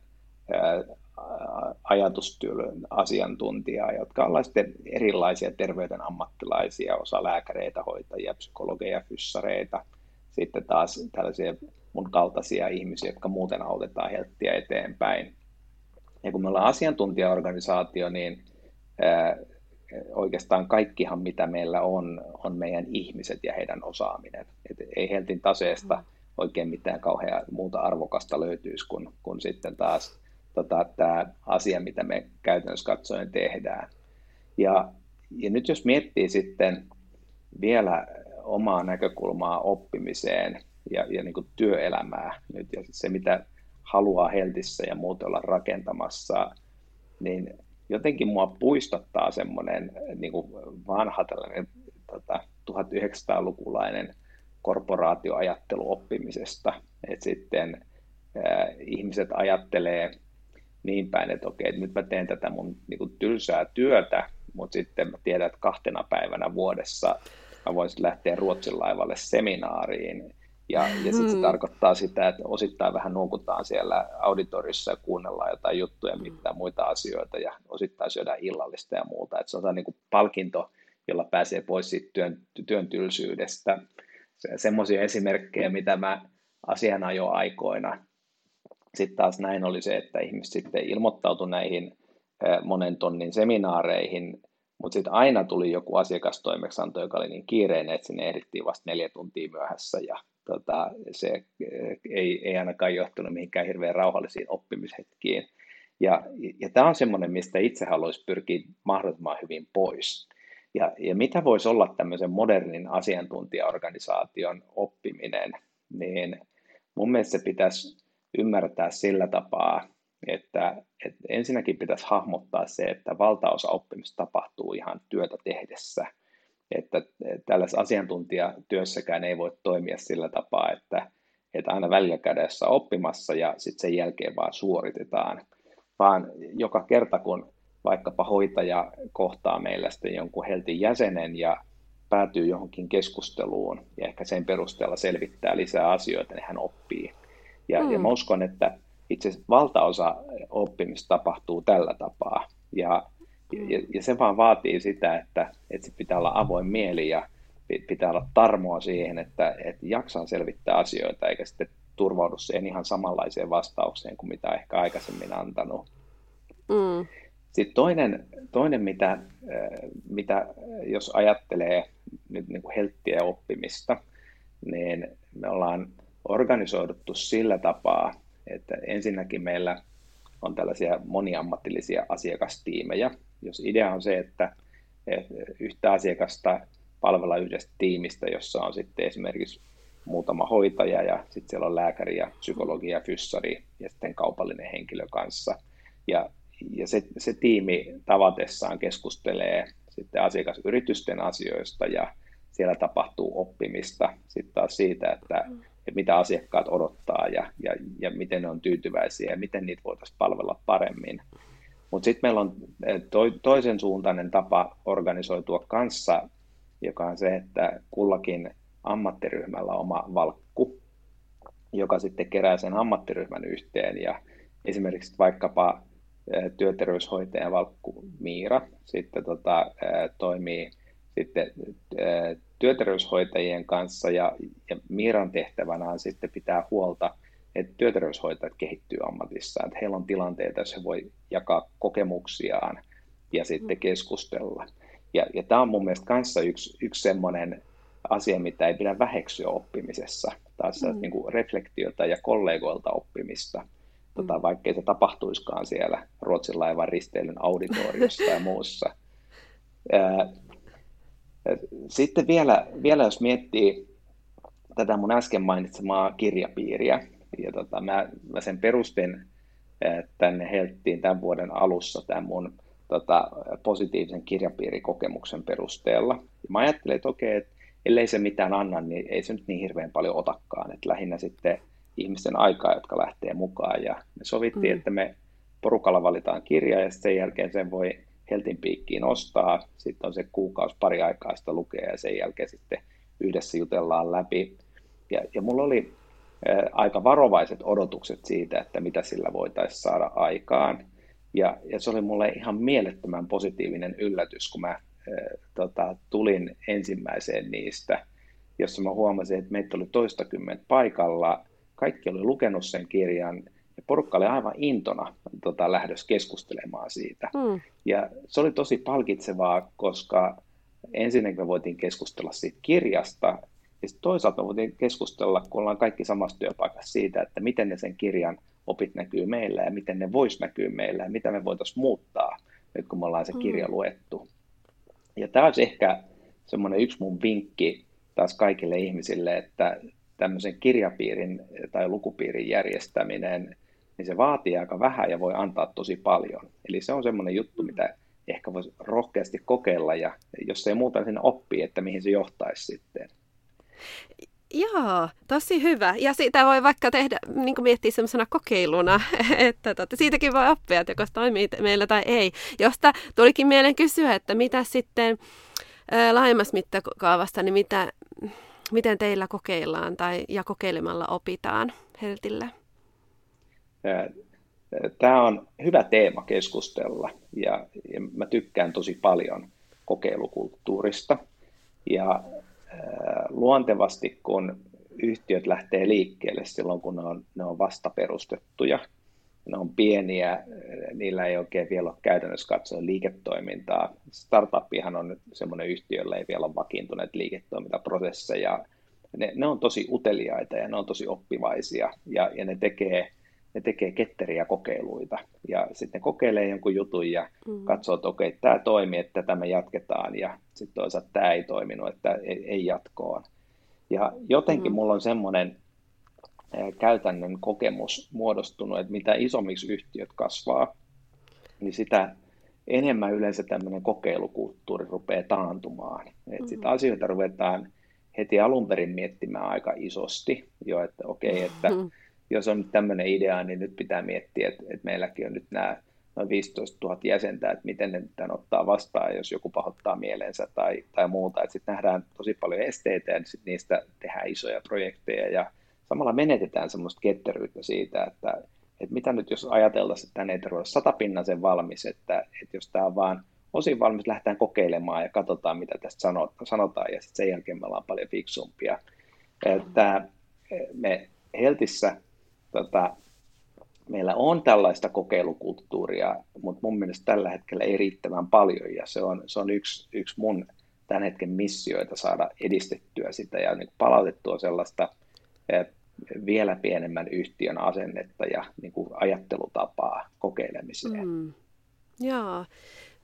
ajatustyön asiantuntijaa, jotka ovat erilaisia terveyden ammattilaisia, osa lääkäreitä, hoitajia, psykologeja, fyssareita, sitten taas tällaisia mun kaltaisia ihmisiä, jotka muuten autetaan helttiä eteenpäin. Ja kun me ollaan asiantuntijaorganisaatio, niin oikeastaan kaikkihan, mitä meillä on, on meidän ihmiset ja heidän osaaminen. Et ei Heltin taseesta oikein mitään kauhean muuta arvokasta löytyisi kuin, kuin sitten taas tota, tämä asia, mitä me käytännössä katsoen tehdään. Ja, ja nyt jos miettii sitten vielä omaa näkökulmaa oppimiseen ja, ja niin kuin työelämää nyt ja se, mitä haluaa Heltissä ja muuten olla rakentamassa, niin jotenkin mua puistattaa semmoinen niin kuin vanha tällainen tota, 1900-lukulainen korporaatioajattelu oppimisesta, että sitten ää, ihmiset ajattelee niin päin, että okei, nyt mä teen tätä mun niin kuin, tylsää työtä, mutta sitten mä tiedän, että kahtena päivänä vuodessa mä voisin lähteä Ruotsin laivalle seminaariin. Ja, ja sitten se hmm. tarkoittaa sitä, että osittain vähän nukutaan siellä auditorissa ja kuunnellaan jotain juttuja, mitä muita asioita ja osittain syödään illallista ja muuta. Että se on niin kuin palkinto, jolla pääsee pois siitä työn, työn tylsyydestä. Se, semmoisia esimerkkejä, mitä mä asianajoaikoina sitten taas näin oli se, että ihmiset sitten ilmoittautui näihin monen tonnin seminaareihin, mutta sitten aina tuli joku asiakastoimeksianto, joka oli niin kiireinen, että sinne ehdittiin vasta neljä tuntia myöhässä ja tota, se ei, ei ainakaan johtunut mihinkään hirveän rauhallisiin oppimishetkiin. Ja, ja tämä on semmoinen, mistä itse haluaisi pyrkiä mahdollisimman hyvin pois. Ja, ja mitä voisi olla tämmöisen modernin asiantuntijaorganisaation oppiminen, niin mun mielestä se pitäisi ymmärtää sillä tapaa, että, että ensinnäkin pitäisi hahmottaa se, että valtaosa oppimista tapahtuu ihan työtä tehdessä. Että tällaisessa asiantuntijatyössäkään ei voi toimia sillä tapaa, että, että aina välillä kädessä oppimassa ja sitten sen jälkeen vaan suoritetaan, vaan joka kerta kun vaikkapa hoitaja kohtaa meillä sitten jonkun heltin jäsenen ja päätyy johonkin keskusteluun ja ehkä sen perusteella selvittää lisää asioita, niin hän oppii. Ja, mm. ja mä uskon, että itse asiassa valtaosa oppimista tapahtuu tällä tapaa. Ja, ja, ja se vaan vaatii sitä, että, että pitää olla avoin mieli ja pitää olla tarmoa siihen, että, että jaksaa selvittää asioita eikä sitten turvaudu siihen ihan samanlaiseen vastaukseen kuin mitä ehkä aikaisemmin antanut. Mm. Sitten toinen, toinen mitä, mitä, jos ajattelee nyt niin kuin helttiä oppimista, niin me ollaan organisoiduttu sillä tapaa, että ensinnäkin meillä on tällaisia moniammatillisia asiakastiimejä. Jos idea on se, että yhtä asiakasta palvella yhdestä tiimistä, jossa on sitten esimerkiksi muutama hoitaja ja sitten siellä on lääkäri ja psykologi ja fyssari ja sitten kaupallinen henkilö kanssa. Ja, ja se, se tiimi tavatessaan keskustelee sitten asiakasyritysten asioista ja siellä tapahtuu oppimista sitten taas siitä, että että mitä asiakkaat odottaa ja, ja, ja miten ne on tyytyväisiä ja miten niitä voitaisiin palvella paremmin. Mutta sitten meillä on eh, to, toisen suuntainen tapa organisoitua kanssa, joka on se, että kullakin ammattiryhmällä on oma valkku, joka sitten kerää sen ammattiryhmän yhteen ja esimerkiksi vaikkapa eh, työterveyshoitajan valkku Miira sitten tota, eh, toimii sitten työterveyshoitajien kanssa ja, ja Miiran tehtävänä on sitten pitää huolta, että työterveyshoitajat kehittyy ammatissaan, että heillä on tilanteita, joissa he voi jakaa kokemuksiaan ja sitten keskustella. Ja, ja tämä on mun mielestä kanssa yksi, yksi semmoinen asia, mitä ei pidä väheksyä oppimisessa, taas mm. niin kuin reflektiota ja kollegoilta oppimista, tota, mm. vaikkei se tapahtuiskaan siellä Ruotsin laivan risteilyn auditoriossa ja muussa. Sitten vielä, vielä jos miettii tätä mun äsken mainitsemaa kirjapiiriä, ja tota, mä, mä sen perustin tänne Helttiin tämän vuoden alussa tämän mun tota, positiivisen kirjapiirikokemuksen perusteella. Ja mä ajattelin, että okei, että ellei se mitään anna, niin ei se nyt niin hirveän paljon otakaan. että lähinnä sitten ihmisten aikaa, jotka lähtee mukaan. Ja me sovittiin, mm. että me porukalla valitaan kirja ja sen jälkeen sen voi Heltin piikkiin ostaa. Sitten on se kuukausi pari aikaa sitä lukea ja sen jälkeen sitten yhdessä jutellaan läpi. Ja, ja mulla oli aika varovaiset odotukset siitä, että mitä sillä voitaisiin saada aikaan. Ja, ja se oli mulle ihan mielettömän positiivinen yllätys, kun mä ää, tota, tulin ensimmäiseen niistä, jossa mä huomasin, että meitä oli toistakymmentä paikalla, kaikki oli lukenut sen kirjan, ja porukka oli aivan intona tota, lähdössä keskustelemaan siitä. Mm. Ja se oli tosi palkitsevaa, koska ensinnäkin me voitiin keskustella siitä kirjasta, ja toisaalta me voitiin keskustella, kun ollaan kaikki samassa työpaikassa siitä, että miten ne sen kirjan opit näkyy meillä ja miten ne vois näkyä meillä ja mitä me voitaisiin muuttaa nyt kun me ollaan se mm. kirja luettu. Ja tämä olisi ehkä semmoinen yksi mun vinkki taas kaikille ihmisille, että tämmöisen kirjapiirin tai lukupiirin järjestäminen, niin se vaatii aika vähän ja voi antaa tosi paljon. Eli se on semmoinen juttu, mitä ehkä voisi rohkeasti kokeilla ja jos ei muuta, niin oppii, että mihin se johtaisi sitten. Joo, tosi hyvä. Ja sitä voi vaikka tehdä, niin kuin miettiä semmoisena kokeiluna, että tota, siitäkin voi oppia, että joko toimii meillä tai ei. Josta tulikin mieleen kysyä, että mitä sitten ää, laajemmassa mittakaavasta, niin mitä, miten teillä kokeillaan tai ja kokeilemalla opitaan Heltillä? Tämä on hyvä teema keskustella ja, mä tykkään tosi paljon kokeilukulttuurista. Ja luontevasti, kun yhtiöt lähtee liikkeelle silloin, kun ne on, ne on vasta perustettuja, ne on pieniä, niillä ei oikein vielä ole käytännössä katsoen liiketoimintaa. Startupihan on semmoinen yhtiö, jolla ei vielä ole vakiintuneet liiketoimintaprosesseja. Ne, ne on tosi uteliaita ja ne on tosi oppivaisia ja, ja ne tekee ne tekee ketteriä kokeiluita ja sitten ne kokeilee jonkun jutun ja mm. katsoo, että okei, tämä toimii, että tätä me jatketaan ja sitten toisaalta tämä ei toiminut, että ei, ei jatkoon. Ja jotenkin mm. mulla on semmoinen käytännön kokemus muodostunut, että mitä isommiksi yhtiöt kasvaa, niin sitä enemmän yleensä tämmöinen kokeilukulttuuri rupeaa taantumaan. Mm-hmm. Sitten asioita ruvetaan heti alun perin miettimään aika isosti jo, että okei, okay, että mm-hmm jos on nyt tämmöinen idea, niin nyt pitää miettiä, että, että meilläkin on nyt nämä noin 15 000 jäsentä, että miten ne tämän ottaa vastaan, jos joku pahoittaa mielensä tai, tai muuta. Sitten nähdään tosi paljon esteitä ja sit niistä tehdään isoja projekteja ja samalla menetetään semmoista ketteryyttä siitä, että, että mitä nyt jos ajateltaisiin, että tänne ei tarvitse satapinnaisen valmis, että, että jos tämä on vaan osin valmis, lähdetään kokeilemaan ja katsotaan, mitä tästä sanotaan ja sitten sen jälkeen me ollaan paljon fiksumpia. Että me Heltissä tota, meillä on tällaista kokeilukulttuuria, mutta mun mielestä tällä hetkellä ei riittävän paljon ja se on, se on yksi, yksi mun tämän hetken missioita saada edistettyä sitä ja niin palautettua sellaista eh, vielä pienemmän yhtiön asennetta ja niin kuin ajattelutapaa kokeilemiseen. Mm. Joo.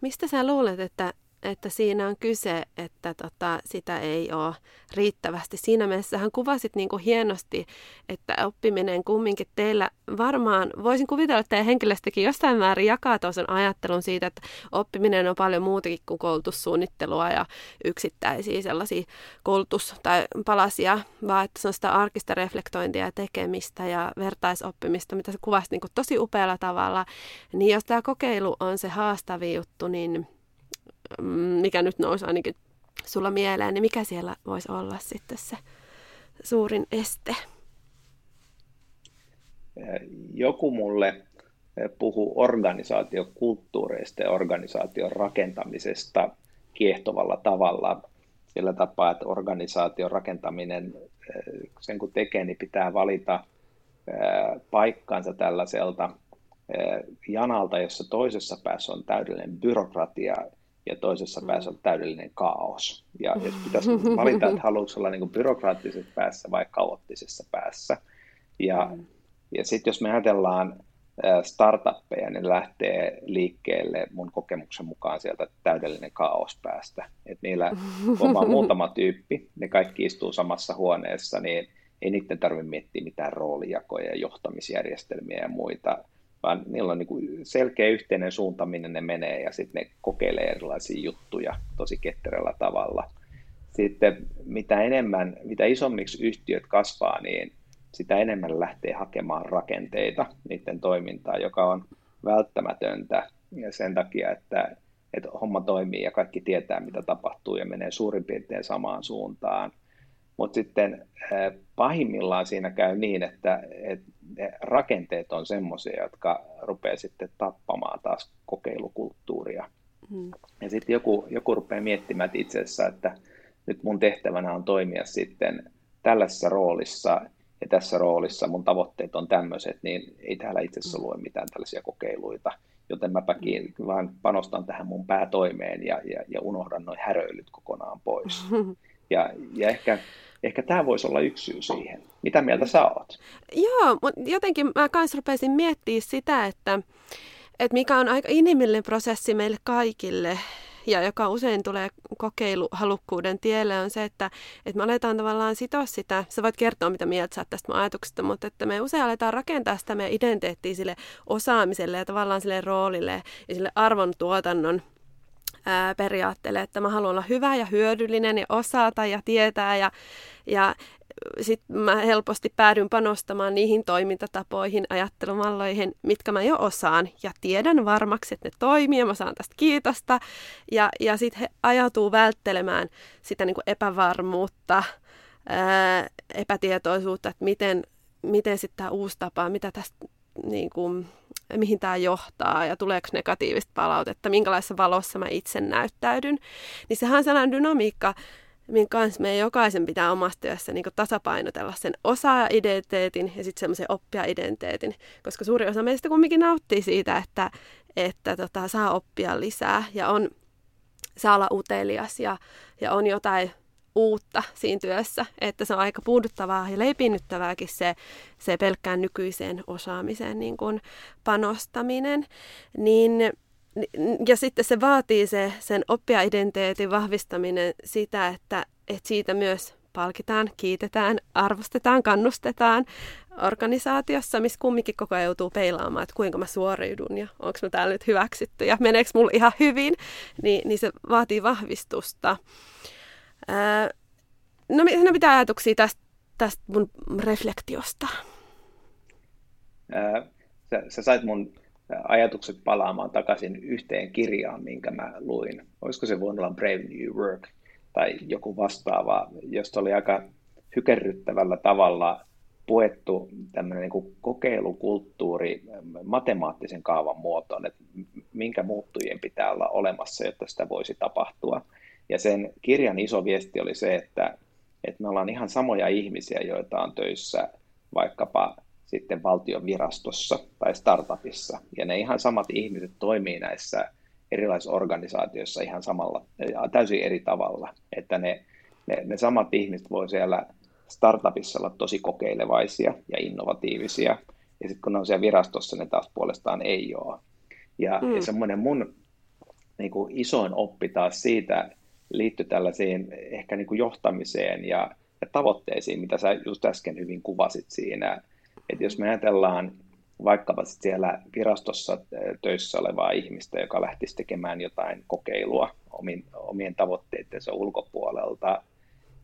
Mistä sä luulet, että että siinä on kyse, että tota, sitä ei ole riittävästi. Siinä mielessä hän kuvasit niin kuin hienosti, että oppiminen kumminkin teillä varmaan, voisin kuvitella, että teidän henkilöstökin jostain määrin jakaa tuossa ajattelun siitä, että oppiminen on paljon muutakin kuin koulutussuunnittelua ja yksittäisiä sellaisia koulutus- tai palasia, vaan että se on sitä arkista reflektointia ja tekemistä ja vertaisoppimista, mitä sä kuvasit niin kuin tosi upealla tavalla. Niin jos tämä kokeilu on se haastavi juttu, niin mikä nyt nousi ainakin sulla mieleen, niin mikä siellä voisi olla sitten se suurin este? Joku mulle puhuu organisaatiokulttuureista ja organisaation rakentamisesta kiehtovalla tavalla sillä tapaa, että organisaation rakentaminen, sen kun tekee, niin pitää valita paikkansa tällaiselta janalta, jossa toisessa päässä on täydellinen byrokratia ja toisessa mm. päässä on täydellinen kaos. Ja jos pitäisi valita, että haluatko olla niin byrokraattisessa päässä vai kaoottisessa päässä. Ja, mm. ja sitten jos me ajatellaan startuppeja, niin lähtee liikkeelle mun kokemuksen mukaan sieltä täydellinen kaos päästä. Et niillä on vain muutama tyyppi, ne kaikki istuu samassa huoneessa, niin ei niiden tarvitse miettiä mitään roolijakoja ja johtamisjärjestelmiä ja muita, vaan niillä on niin kuin selkeä yhteinen suunta, minne ne menee, ja sitten ne kokeilee erilaisia juttuja tosi ketterällä tavalla. sitten mitä enemmän, mitä isommiksi yhtiöt kasvaa, niin sitä enemmän lähtee hakemaan rakenteita niiden toimintaa, joka on välttämätöntä ja sen takia, että, että homma toimii ja kaikki tietää, mitä tapahtuu ja menee suurin piirtein samaan suuntaan. Mutta sitten pahimmillaan siinä käy niin, että, että ne rakenteet on semmoisia, jotka rupeaa sitten tappamaan taas kokeilukulttuuria. Hmm. Ja sitten joku, joku rupeaa miettimään että itse asiassa, että nyt mun tehtävänä on toimia sitten tällaisessa roolissa, ja tässä roolissa mun tavoitteet on tämmöiset, niin ei täällä itse asiassa lue mitään tällaisia kokeiluita, joten mä päkin vaan panostan tähän mun päätoimeen ja, ja, ja unohdan noin häröilyt kokonaan pois. Ja, ja ehkä, ehkä tämä voisi olla yksi syy siihen. Mitä mieltä sä oot? Joo, mutta jotenkin mä kanssa rupesin miettimään sitä, että, että mikä on aika inhimillinen prosessi meille kaikille, ja joka usein tulee kokeiluhalukkuuden tielle, on se, että, että me aletaan tavallaan sitoa sitä, sä voit kertoa mitä mieltä sä tästä mun ajatuksesta, mutta että me usein aletaan rakentaa sitä meidän identiteettiä sille osaamiselle ja tavallaan sille roolille ja sille arvon tuotannon ää, periaatteelle, että mä haluan olla hyvä ja hyödyllinen ja osata ja tietää ja, ja sitten mä helposti päädyn panostamaan niihin toimintatapoihin, ajattelumalloihin, mitkä mä jo osaan ja tiedän varmaksi, että ne toimii ja mä saan tästä kiitosta. Ja, ja sitten he ajautuu välttelemään sitä niin kuin epävarmuutta, ää, epätietoisuutta, että miten, miten sitten tämä uusi tapa, mitä tästä niin kuin, mihin tämä johtaa ja tuleeko negatiivista palautetta, minkälaisessa valossa mä itse näyttäydyn. Niin sehän on sellainen dynamiikka, minkä kanssa meidän jokaisen pitää omassa työssä niin tasapainotella sen osaaja-identiteetin ja sitten semmoisen oppija-identiteetin, koska suuri osa meistä kumminkin nauttii siitä, että, että tota, saa oppia lisää ja on, saa olla utelias ja, ja on jotain uutta siinä työssä, että se on aika puuduttavaa ja leipinnyttävääkin se, se pelkkään nykyiseen osaamiseen niin kuin panostaminen, niin ja sitten se vaatii se, sen oppija-identiteetin vahvistaminen sitä, että, että siitä myös palkitaan, kiitetään, arvostetaan, kannustetaan organisaatiossa, missä kumminkin koko ajan joutuu peilaamaan, että kuinka mä suoriudun ja onko mä täällä nyt hyväksytty ja meneekö mulla ihan hyvin, niin, niin se vaatii vahvistusta. No, no mitä ajatuksia tästä, tästä mun reflektiosta? Sä, sä sait mun ajatukset palaamaan takaisin yhteen kirjaan, minkä mä luin. Olisiko se voinut olla Brave New Work tai joku vastaava, josta oli aika hykerryttävällä tavalla puettu tämmöinen niin kokeilukulttuuri matemaattisen kaavan muotoon, että minkä muuttujien pitää olla olemassa, jotta sitä voisi tapahtua. Ja sen kirjan iso viesti oli se, että, että me ollaan ihan samoja ihmisiä, joita on töissä vaikkapa sitten valtion virastossa tai startupissa. Ja ne ihan samat ihmiset toimii näissä erilaisissa organisaatioissa ihan samalla, täysin eri tavalla. Että ne, ne, ne samat ihmiset voi siellä startupissa olla tosi kokeilevaisia ja innovatiivisia. Ja sitten kun ne on siellä virastossa, ne taas puolestaan ei ole. Ja, mm. ja semmoinen mun niin kuin isoin oppi taas siitä liittyy tällaisiin ehkä niin kuin johtamiseen ja, ja tavoitteisiin, mitä sä just äsken hyvin kuvasit siinä että jos me ajatellaan vaikkapa siellä virastossa töissä olevaa ihmistä, joka lähtisi tekemään jotain kokeilua omien tavoitteittensa ulkopuolelta,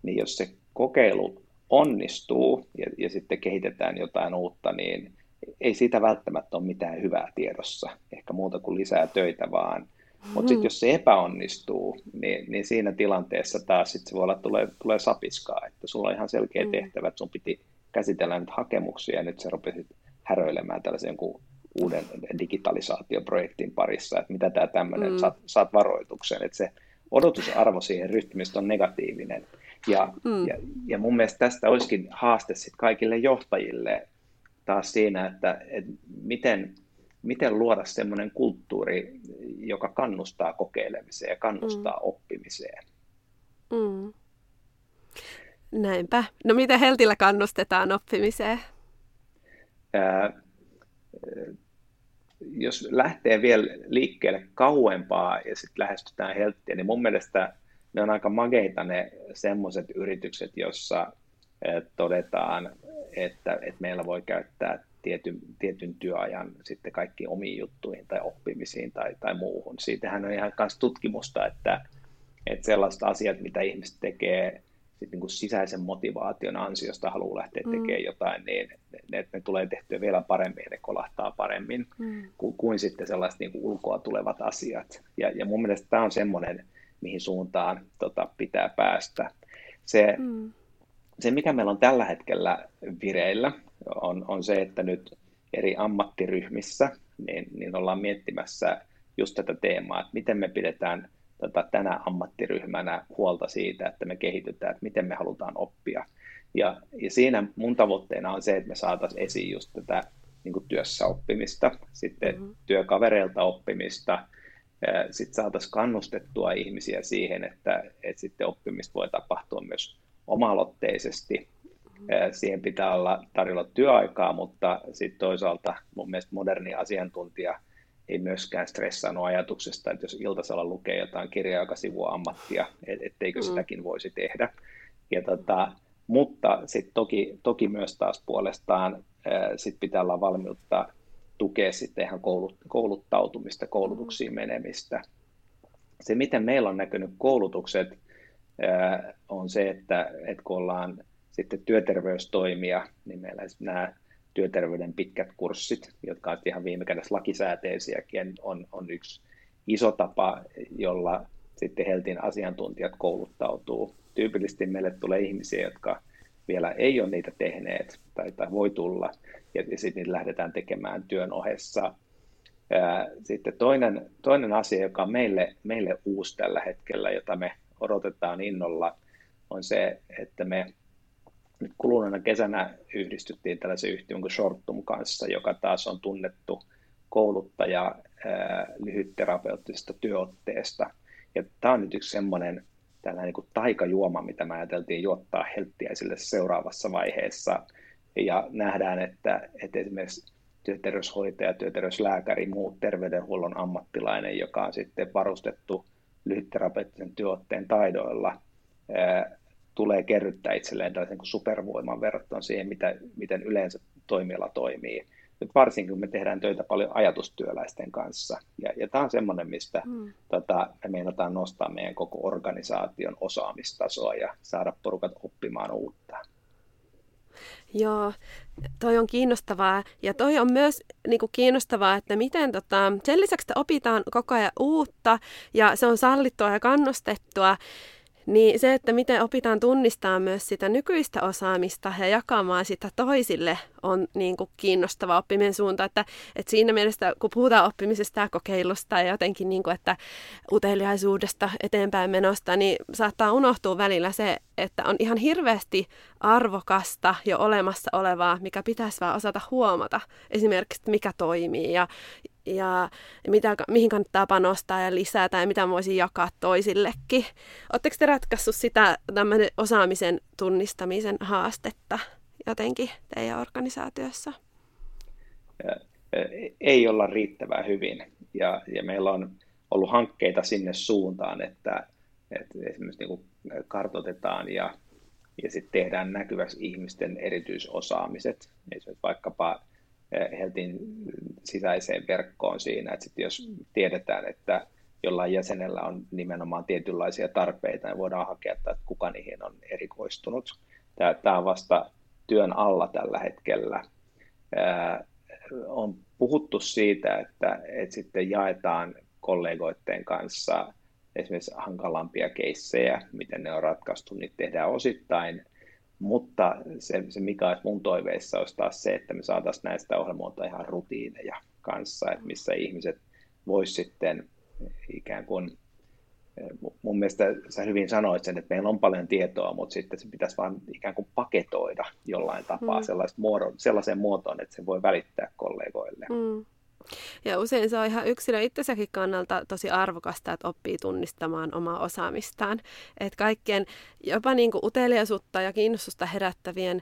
niin jos se kokeilu onnistuu ja, ja sitten kehitetään jotain uutta, niin ei siitä välttämättä ole mitään hyvää tiedossa, ehkä muuta kuin lisää töitä vaan. Mm-hmm. Mutta sitten jos se epäonnistuu, niin, niin siinä tilanteessa taas sit se voi olla, tulee, tulee sapiskaa, että sulla on ihan selkeä mm. tehtävä, että sun piti käsitellään nyt hakemuksia ja nyt se rupesi häröilemään tällaisen jonkun uuden digitalisaatioprojektin parissa, että mitä tämä tämmöinen, mm. saat, saat varoituksen, että se odotusarvo siihen ryhtymistä on negatiivinen. Ja, mm. ja, ja mun mielestä tästä olisikin haaste sit kaikille johtajille taas siinä, että, että miten, miten luoda semmoinen kulttuuri, joka kannustaa kokeilemiseen ja kannustaa mm. oppimiseen. Mm. Näinpä. No miten Heltillä kannustetaan oppimiseen? Ää, jos lähtee vielä liikkeelle kauempaa ja sitten lähestytään Helttiä, niin mun mielestä ne on aika mageita ne semmoiset yritykset, jossa todetaan, että, että meillä voi käyttää tietyn, tietyn työajan sitten kaikki omiin juttuihin tai oppimisiin tai, tai muuhun. Siitähän on ihan myös tutkimusta, että että sellaiset asiat, mitä ihmiset tekee sit niin kuin sisäisen motivaation ansiosta haluaa lähteä mm. tekemään jotain, niin ne, ne tulee tehtyä vielä paremmin ja ne kolahtaa paremmin mm. kuin, kuin sitten sellaiset niin kuin ulkoa tulevat asiat. Ja, ja mun mielestä tämä on semmoinen, mihin suuntaan tota, pitää päästä. Se, mm. se, mikä meillä on tällä hetkellä vireillä, on, on se, että nyt eri ammattiryhmissä niin, niin ollaan miettimässä just tätä teemaa, että miten me pidetään tota, tänä ammattiryhmänä huolta siitä, että me kehitytään, että miten me halutaan oppia. Ja, ja siinä mun tavoitteena on se, että me saataisiin esiin just tätä niin kuin työssä oppimista, sitten mm-hmm. työkavereilta oppimista, sitten saataisiin kannustettua ihmisiä siihen, että, että sitten oppimista voi tapahtua myös oma-aloitteisesti. Siihen pitää olla tarjolla työaikaa, mutta sitten toisaalta mun mielestä moderni asiantuntija ei myöskään stressannut ajatuksesta, että jos iltasella lukee jotain kirjaa, joka sivua ammattia, etteikö mm. sitäkin voisi tehdä. Ja tota, mutta sitten toki, toki myös taas puolestaan sit pitää olla valmiutta tukea sitten ihan kouluttautumista, koulutuksiin menemistä. Se, miten meillä on näkynyt koulutukset, on se, että, että kun ollaan sitten työterveystoimia, niin meillä nämä työterveyden pitkät kurssit, jotka ovat ihan viime kädessä lakisääteisiäkin, on, on yksi iso tapa, jolla sitten Heltin asiantuntijat kouluttautuu. Tyypillisesti meille tulee ihmisiä, jotka vielä ei ole niitä tehneet tai, tai voi tulla, ja, ja sitten niitä lähdetään tekemään työn ohessa. Sitten toinen, toinen asia, joka on meille, meille uusi tällä hetkellä, jota me odotetaan innolla, on se, että me nyt kuluneena kesänä yhdistyttiin tällaisen yhtiön kuin Shortum kanssa, joka taas on tunnettu kouluttaja lyhytterapeuttisesta työotteesta. Ja tämä on nyt yksi semmoinen tällainen niin taikajuoma, mitä me ajateltiin juottaa helttiäisille seuraavassa vaiheessa. Ja nähdään, että, että esimerkiksi työterveyshoitaja, työterveyslääkäri, muu terveydenhuollon ammattilainen, joka on sitten varustettu lyhytterapeuttisen työotteen taidoilla, tulee kerryttää itselleen tällaisen kuin supervoiman verrattuna siihen, mitä, miten yleensä toimiala toimii. Nyt varsinkin, kun me tehdään töitä paljon ajatustyöläisten kanssa. Ja, ja tämä on semmoinen, mistä mm. tota, me meinataan nostaa meidän koko organisaation osaamistasoa ja saada porukat oppimaan uutta. Joo, toi on kiinnostavaa. Ja toi on myös niin kuin kiinnostavaa, että miten tota, sen lisäksi, että opitaan koko ajan uutta ja se on sallittua ja kannustettua, niin se, että miten opitaan tunnistaa myös sitä nykyistä osaamista ja jakamaan sitä toisille, on niin kuin kiinnostava oppimisen suunta. Että, että siinä mielessä, kun puhutaan oppimisesta ja kokeilusta ja jotenkin, niin kuin, että uteliaisuudesta eteenpäin menosta, niin saattaa unohtua välillä se, että on ihan hirveästi arvokasta jo olemassa olevaa, mikä pitäisi vaan osata huomata. Esimerkiksi, mikä toimii ja, ja mitä, mihin kannattaa panostaa ja lisätä ja mitä voisi jakaa toisillekin. Oletteko te ratkaissut sitä tämmöinen osaamisen tunnistamisen haastetta jotenkin teidän organisaatiossa? Ei olla riittävän hyvin ja, ja meillä on ollut hankkeita sinne suuntaan, että, että esimerkiksi niin kartoitetaan ja, ja sitten tehdään näkyväksi ihmisten erityisosaamiset. Esimerkiksi vaikkapa Heltin sisäiseen verkkoon siinä, että sit jos tiedetään, että jollain jäsenellä on nimenomaan tietynlaisia tarpeita, niin voidaan hakea, että kuka niihin on erikoistunut. Tämä on vasta työn alla tällä hetkellä. On puhuttu siitä, että, että sitten jaetaan kollegoiden kanssa esimerkiksi hankalampia keissejä, miten ne on ratkaistu, niin tehdään osittain – mutta se, se mikä olisi mun toiveissa, olisi taas se, että me saataisiin näistä ohjelmoilta ihan rutiineja kanssa, että missä ihmiset vois sitten ikään kuin, mun mielestä sä hyvin sanoit sen, että meillä on paljon tietoa, mutta sitten se pitäisi vaan ikään kuin paketoida jollain tapaa mm. muodon, sellaiseen muotoon, että se voi välittää kollegoille. Mm. Ja usein se on ihan yksilö itsensäkin kannalta tosi arvokasta, että oppii tunnistamaan omaa osaamistaan. Että kaikkien jopa niin kuin uteliaisuutta ja kiinnostusta herättävien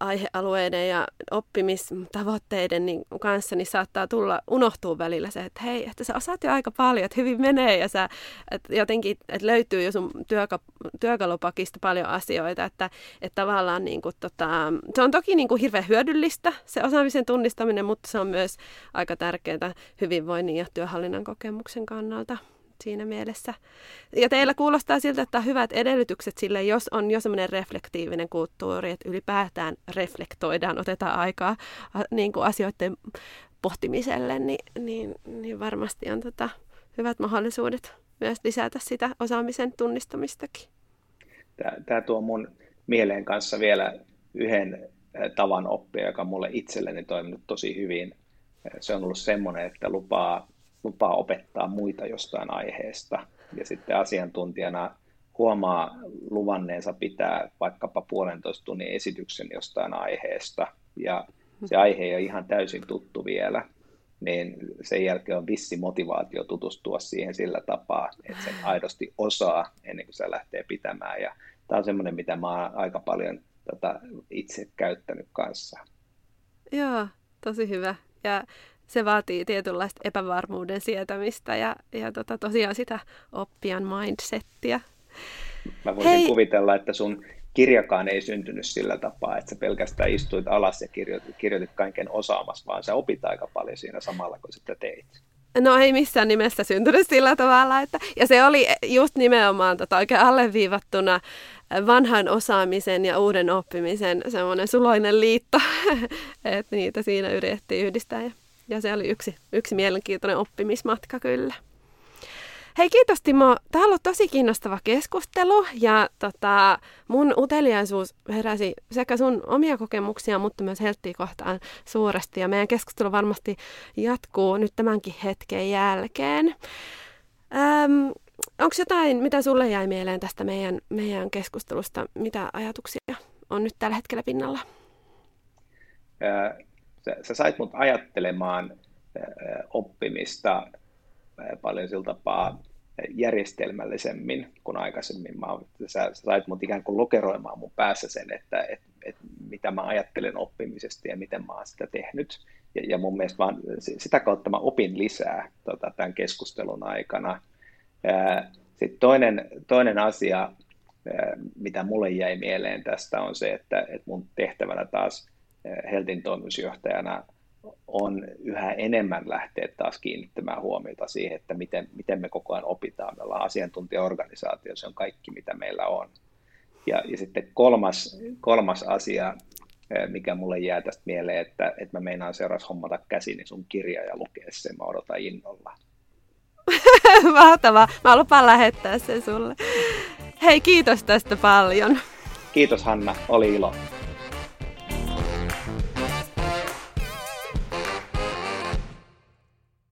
aihealueiden ja oppimistavoitteiden niin kanssa, niin saattaa tulla, unohtuu välillä se, että hei, että sä osaat jo aika paljon, että hyvin menee ja sä, että jotenkin että löytyy jo sun työka, työkalupakista paljon asioita, että, että tavallaan niin kuin, tota, se on toki niin kuin hirveän hyödyllistä se osaamisen tunnistaminen, mutta se on myös aika tärkeää hyvinvoinnin ja työhallinnan kokemuksen kannalta. Siinä mielessä. Ja teillä kuulostaa siltä, että on hyvät edellytykset sille, jos on jo semmoinen reflektiivinen kulttuuri, että ylipäätään reflektoidaan, otetaan aikaa niin kuin asioiden pohtimiselle, niin, niin, niin varmasti on tota, hyvät mahdollisuudet myös lisätä sitä osaamisen tunnistamistakin. Tämä, tämä tuo mun mieleen kanssa vielä yhden tavan oppia, joka on mulle itselleni toiminut tosi hyvin. Se on ollut semmoinen, että lupaa, lupaa opettaa muita jostain aiheesta ja sitten asiantuntijana huomaa luvanneensa pitää vaikkapa puolentoista tunnin esityksen jostain aiheesta ja se aihe ei ole ihan täysin tuttu vielä, niin sen jälkeen on vissi motivaatio tutustua siihen sillä tapaa, että sen aidosti osaa ennen kuin se lähtee pitämään. Ja tämä on semmoinen, mitä mä oon aika paljon tota, itse käyttänyt kanssa. Joo, tosi hyvä. Ja se vaatii tietynlaista epävarmuuden sietämistä ja, ja tota, tosiaan sitä oppijan mindsettiä. Mä voisin Hei. kuvitella, että sun kirjakaan ei syntynyt sillä tapaa, että sä pelkästään istuit alas ja kirjoitit, kirjoitit kaiken osaamassa, vaan sä opit aika paljon siinä samalla, kun sitä teit. No ei missään nimessä syntynyt sillä tavalla. Että, ja se oli just nimenomaan tota, oikein alleviivattuna vanhan osaamisen ja uuden oppimisen semmoinen suloinen liitto, että niitä siinä yritettiin yhdistää. Ja, ja se oli yksi, yksi mielenkiintoinen oppimismatka kyllä. Hei kiitos Timo. Tämä on ollut tosi kiinnostava keskustelu ja tota, mun uteliaisuus heräsi sekä sun omia kokemuksia, mutta myös Helttiä kohtaan suuresti. Ja meidän keskustelu varmasti jatkuu nyt tämänkin hetken jälkeen. Öm, Onko jotain, mitä sulle jäi mieleen tästä meidän, meidän keskustelusta? Mitä ajatuksia on nyt tällä hetkellä pinnalla? Sä, sä sait mut ajattelemaan oppimista paljon sillä tapaa järjestelmällisemmin kuin aikaisemmin. Mä, sä, sä sait mut ikään kuin lokeroimaan mun päässä sen, että et, et, mitä mä ajattelen oppimisesta ja miten mä oon sitä tehnyt. Ja, ja mun mielestä vaan, sitä kautta mä opin lisää tota, tämän keskustelun aikana. Sitten toinen, toinen asia, mitä mulle jäi mieleen tästä, on se, että, että mun tehtävänä taas Heltin toimitusjohtajana on yhä enemmän lähteä taas kiinnittämään huomiota siihen, että miten, miten me koko ajan opitaan. Me ollaan asiantuntijaorganisaatio, se on kaikki, mitä meillä on. Ja, ja sitten kolmas, kolmas asia, mikä mulle jää tästä mieleen, että, että mä meinaan seuraavaksi hommata käsini sun kirja ja lukea sen, mä odotan innolla. Mahtavaa. Mä lupaan lähettää sen sulle. Hei, kiitos tästä paljon. Kiitos Hanna, oli ilo.